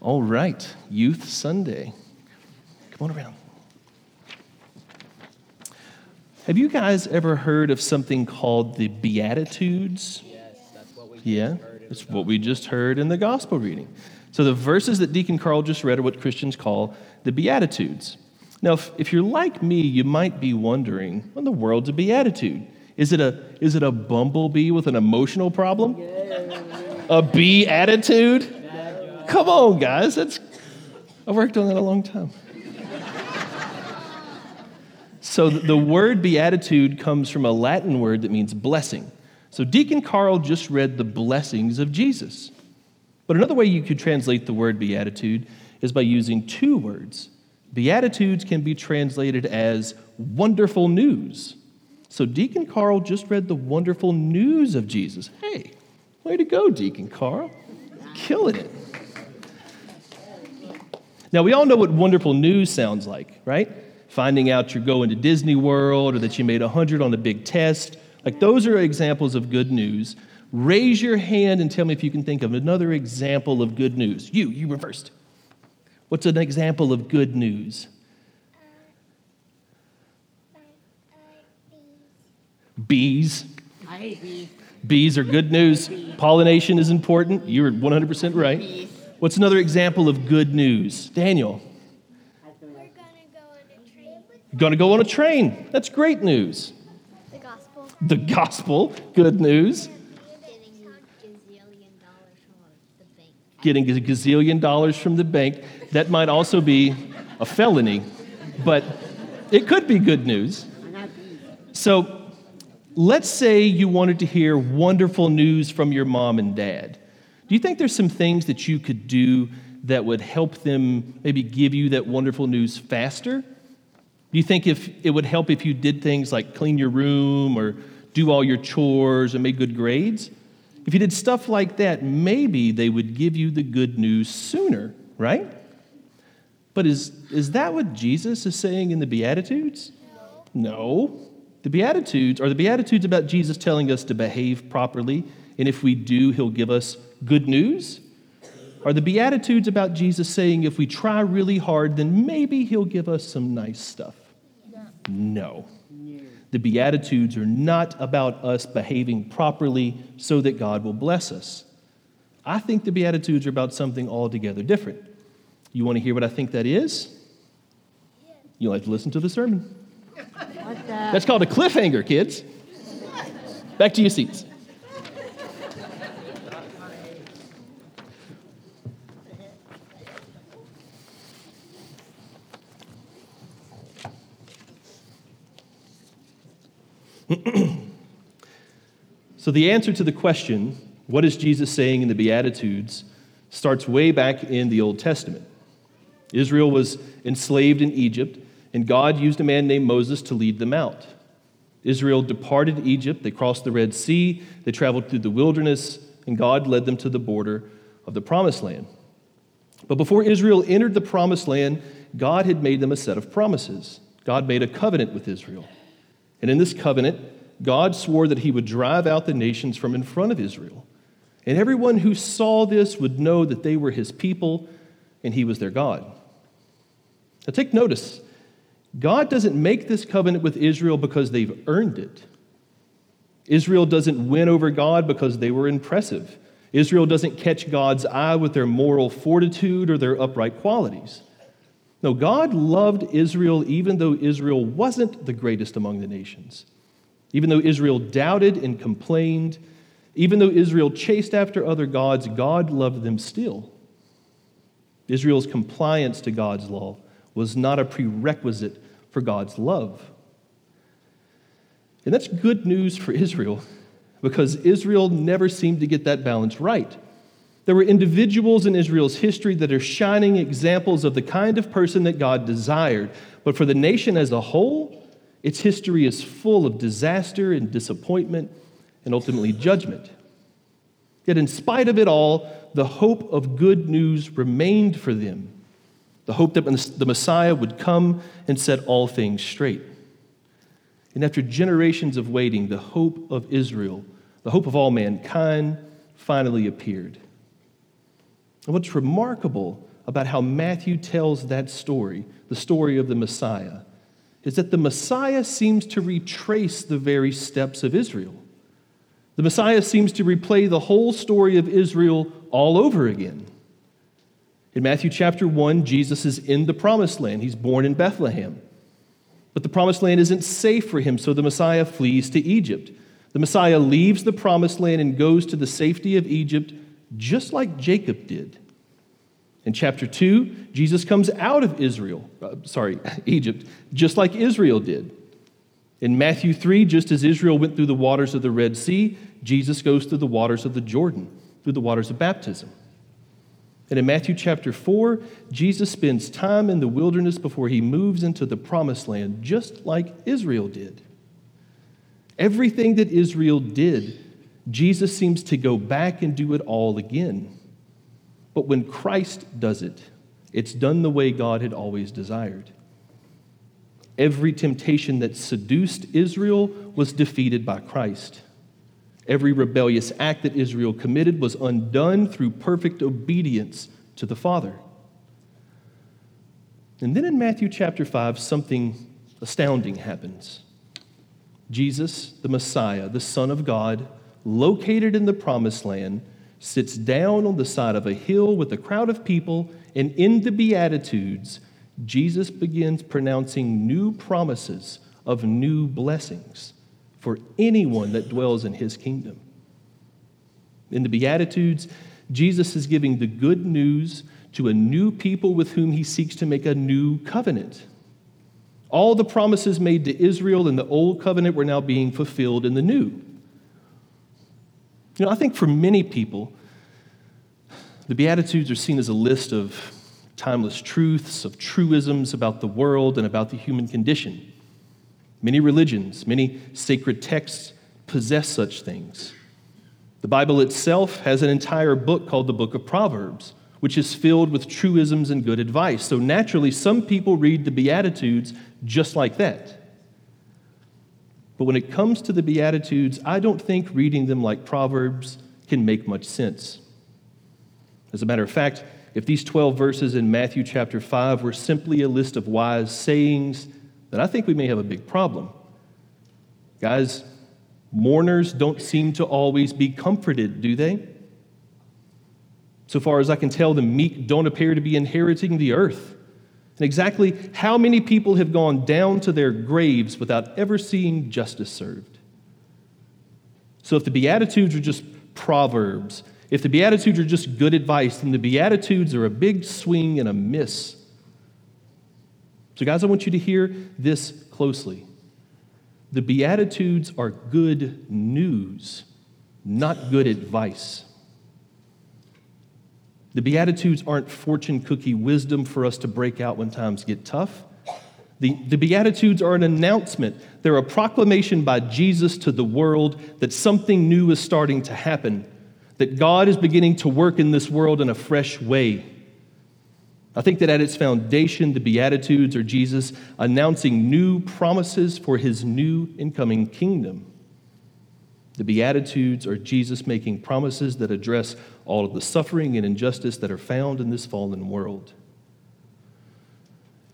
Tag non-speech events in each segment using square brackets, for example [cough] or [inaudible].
All right, Youth Sunday. Come on around. Have you guys ever heard of something called the Beatitudes? Yes, that's what we Yeah, just heard it's what we just heard in the gospel reading. So the verses that Deacon Carl just read are what Christians call the Beatitudes. Now, if, if you're like me, you might be wondering, what in the world's a beatitude? Is it a, is it a bumblebee with an emotional problem? A bee attitude? Come on, guys. That's, I worked on that a long time. So the word beatitude comes from a Latin word that means blessing. So Deacon Carl just read the blessings of Jesus. But another way you could translate the word beatitude is by using two words. Beatitudes can be translated as wonderful news. So Deacon Carl just read the wonderful news of Jesus. Hey, way to go, Deacon Carl. Killing it. Now, we all know what wonderful news sounds like, right? Finding out you're going to Disney World or that you made 100 on a big test. Like, those are examples of good news. Raise your hand and tell me if you can think of another example of good news. You, you were first. What's an example of good news? Bees. I hate bees. Bees are good news. Pollination is important. You're 100% right. What's another example of good news? Daniel. We're gonna go on a train. Going to go on a train. That's great news. The gospel. The gospel, good news. Getting a gazillion dollars from the bank. That might also be a felony, but it could be good news. So let's say you wanted to hear wonderful news from your mom and dad. Do you think there's some things that you could do that would help them maybe give you that wonderful news faster? Do you think if it would help if you did things like clean your room or do all your chores and make good grades? If you did stuff like that, maybe they would give you the good news sooner, right? But is, is that what Jesus is saying in the Beatitudes? No. The Beatitudes are the Beatitudes about Jesus telling us to behave properly, and if we do, he'll give us good news? Are the Beatitudes about Jesus saying if we try really hard, then maybe he'll give us some nice stuff? No. The Beatitudes are not about us behaving properly so that God will bless us. I think the Beatitudes are about something altogether different. You want to hear what I think that is? You like to listen to the sermon. The? That's called a cliffhanger, kids. Back to your seats. so, the answer to the question, what is Jesus saying in the Beatitudes, starts way back in the Old Testament. Israel was enslaved in Egypt, and God used a man named Moses to lead them out. Israel departed Egypt, they crossed the Red Sea, they traveled through the wilderness, and God led them to the border of the Promised Land. But before Israel entered the Promised Land, God had made them a set of promises. God made a covenant with Israel. And in this covenant, God swore that he would drive out the nations from in front of Israel. And everyone who saw this would know that they were his people and he was their God. Now take notice God doesn't make this covenant with Israel because they've earned it. Israel doesn't win over God because they were impressive. Israel doesn't catch God's eye with their moral fortitude or their upright qualities. No, God loved Israel even though Israel wasn't the greatest among the nations. Even though Israel doubted and complained, even though Israel chased after other gods, God loved them still. Israel's compliance to God's law was not a prerequisite for God's love. And that's good news for Israel because Israel never seemed to get that balance right. There were individuals in Israel's history that are shining examples of the kind of person that God desired. But for the nation as a whole, its history is full of disaster and disappointment and ultimately judgment. Yet, in spite of it all, the hope of good news remained for them. The hope that the Messiah would come and set all things straight. And after generations of waiting, the hope of Israel, the hope of all mankind, finally appeared. And what's remarkable about how Matthew tells that story, the story of the Messiah, is that the Messiah seems to retrace the very steps of Israel. The Messiah seems to replay the whole story of Israel all over again. In Matthew chapter 1, Jesus is in the promised land. He's born in Bethlehem. But the promised land isn't safe for him, so the Messiah flees to Egypt. The Messiah leaves the promised land and goes to the safety of Egypt, just like Jacob did. In chapter 2, Jesus comes out of Israel, uh, sorry, [laughs] Egypt, just like Israel did. In Matthew 3, just as Israel went through the waters of the Red Sea, Jesus goes through the waters of the Jordan, through the waters of baptism. And in Matthew chapter 4, Jesus spends time in the wilderness before he moves into the promised land, just like Israel did. Everything that Israel did, Jesus seems to go back and do it all again. But when Christ does it, it's done the way God had always desired. Every temptation that seduced Israel was defeated by Christ. Every rebellious act that Israel committed was undone through perfect obedience to the Father. And then in Matthew chapter 5, something astounding happens. Jesus, the Messiah, the Son of God, located in the promised land, sits down on the side of a hill with a crowd of people, and in the Beatitudes, Jesus begins pronouncing new promises of new blessings for anyone that dwells in his kingdom. In the Beatitudes, Jesus is giving the good news to a new people with whom he seeks to make a new covenant. All the promises made to Israel in the old covenant were now being fulfilled in the new. You know, I think for many people, the Beatitudes are seen as a list of timeless truths, of truisms about the world and about the human condition. Many religions, many sacred texts possess such things. The Bible itself has an entire book called the Book of Proverbs, which is filled with truisms and good advice. So naturally, some people read the Beatitudes just like that. But when it comes to the Beatitudes, I don't think reading them like Proverbs can make much sense. As a matter of fact, if these 12 verses in Matthew chapter 5 were simply a list of wise sayings, then I think we may have a big problem. Guys, mourners don't seem to always be comforted, do they? So far as I can tell, the meek don't appear to be inheriting the earth. And exactly how many people have gone down to their graves without ever seeing justice served? So if the Beatitudes are just proverbs, if the Beatitudes are just good advice, then the Beatitudes are a big swing and a miss. So, guys, I want you to hear this closely. The Beatitudes are good news, not good advice. The Beatitudes aren't fortune cookie wisdom for us to break out when times get tough. The, the Beatitudes are an announcement. They're a proclamation by Jesus to the world that something new is starting to happen, that God is beginning to work in this world in a fresh way. I think that at its foundation, the Beatitudes are Jesus announcing new promises for his new incoming kingdom. The Beatitudes are Jesus making promises that address all of the suffering and injustice that are found in this fallen world.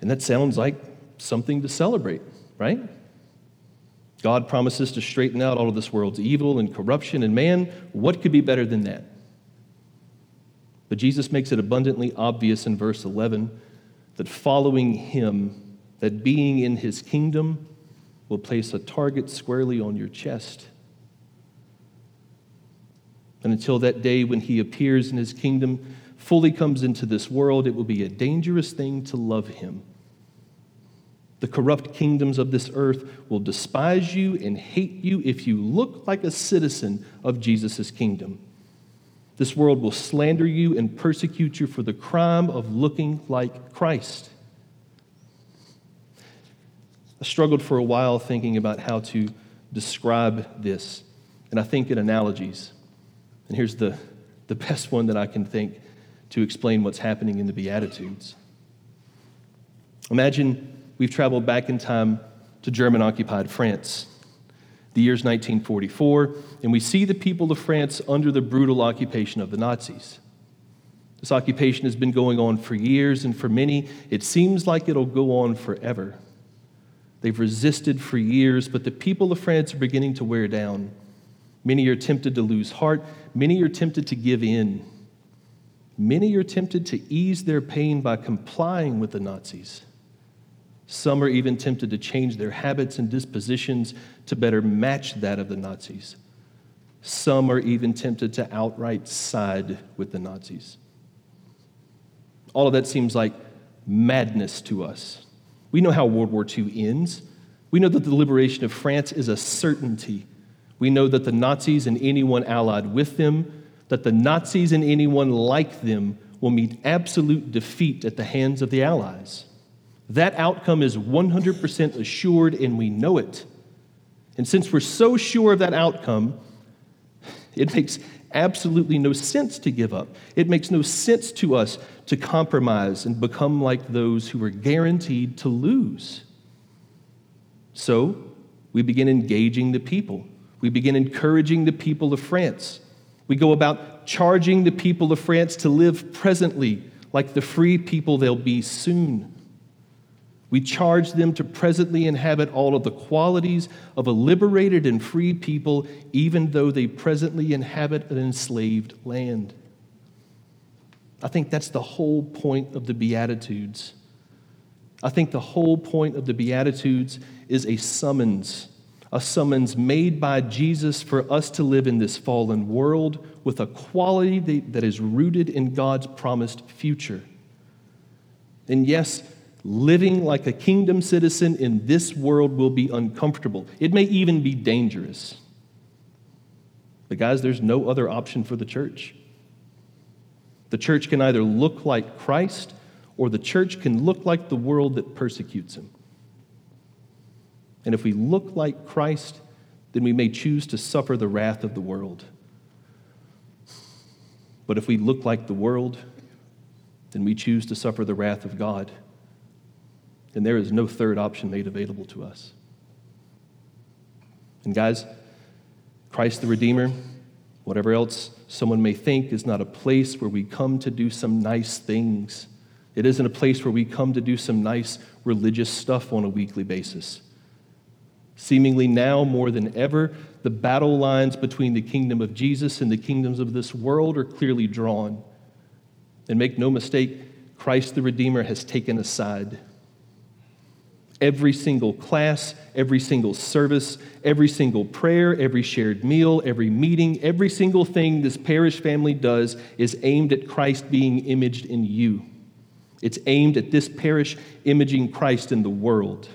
And that sounds like something to celebrate, right? God promises to straighten out all of this world's evil and corruption, and man, what could be better than that? But Jesus makes it abundantly obvious in verse 11 that following him, that being in his kingdom, will place a target squarely on your chest. And until that day when he appears in his kingdom, fully comes into this world, it will be a dangerous thing to love him. The corrupt kingdoms of this earth will despise you and hate you if you look like a citizen of Jesus' kingdom. This world will slander you and persecute you for the crime of looking like Christ. I struggled for a while thinking about how to describe this, and I think in analogies. And here's the, the best one that I can think to explain what's happening in the Beatitudes. Imagine we've traveled back in time to German occupied France. The year's 1944, and we see the people of France under the brutal occupation of the Nazis. This occupation has been going on for years, and for many, it seems like it'll go on forever. They've resisted for years, but the people of France are beginning to wear down. Many are tempted to lose heart, many are tempted to give in. Many are tempted to ease their pain by complying with the Nazis. Some are even tempted to change their habits and dispositions to better match that of the Nazis. Some are even tempted to outright side with the Nazis. All of that seems like madness to us. We know how World War II ends. We know that the liberation of France is a certainty. We know that the Nazis and anyone allied with them, that the Nazis and anyone like them will meet absolute defeat at the hands of the Allies. That outcome is 100% assured, and we know it. And since we're so sure of that outcome, it makes absolutely no sense to give up. It makes no sense to us to compromise and become like those who are guaranteed to lose. So we begin engaging the people. We begin encouraging the people of France. We go about charging the people of France to live presently like the free people they'll be soon. We charge them to presently inhabit all of the qualities of a liberated and free people, even though they presently inhabit an enslaved land. I think that's the whole point of the Beatitudes. I think the whole point of the Beatitudes is a summons, a summons made by Jesus for us to live in this fallen world with a quality that is rooted in God's promised future. And yes, living like a kingdom citizen in this world will be uncomfortable. It may even be dangerous. But, guys, there's no other option for the church. The church can either look like Christ or the church can look like the world that persecutes him. And if we look like Christ, then we may choose to suffer the wrath of the world. But if we look like the world, then we choose to suffer the wrath of God and there is no third option made available to us. And guys, Christ the Redeemer, whatever else someone may think, is not a place where we come to do some nice things. It isn't a place where we come to do some nice religious stuff on a weekly basis. Seemingly now more than ever, the battle lines between the kingdom of Jesus and the kingdoms of this world are clearly drawn. And make no mistake, Christ the Redeemer has taken a side. Every single class, every single service, every single prayer, every shared meal, every meeting, every single thing this parish family does is aimed at Christ being imaged in you. It's aimed at this parish imaging Christ in the world.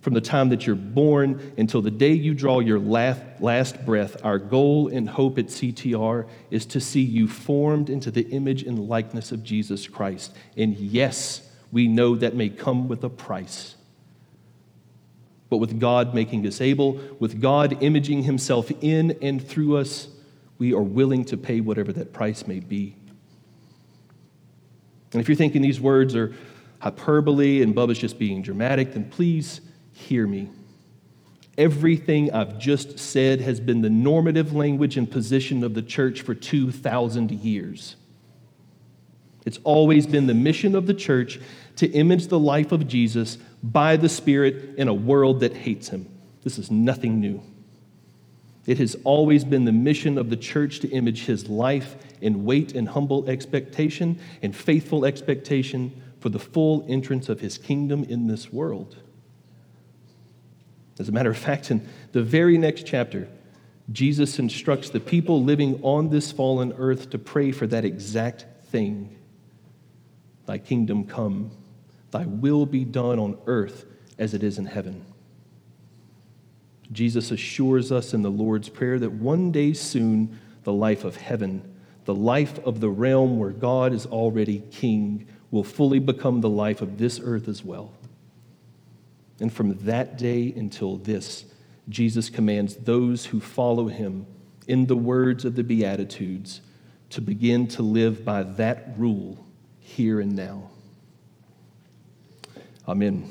From the time that you're born until the day you draw your last breath, our goal and hope at CTR is to see you formed into the image and likeness of Jesus Christ. And yes, we know that may come with a price. But with God making us able, with God imaging himself in and through us, we are willing to pay whatever that price may be. And if you're thinking these words are hyperbole and Bubba's just being dramatic, then please hear me. Everything I've just said has been the normative language and position of the church for 2,000 years. It's always been the mission of the church to image the life of Jesus by the Spirit in a world that hates him. This is nothing new. It has always been the mission of the church to image his life in wait and humble expectation and faithful expectation for the full entrance of his kingdom in this world. As a matter of fact, in the very next chapter, Jesus instructs the people living on this fallen earth to pray for that exact thing. Thy kingdom come, thy will be done on earth as it is in heaven. Jesus assures us in the Lord's Prayer that one day soon the life of heaven, the life of the realm where God is already king, will fully become the life of this earth as well. And from that day until this, Jesus commands those who follow him in the words of the Beatitudes to begin to live by that rule here and now. Amen.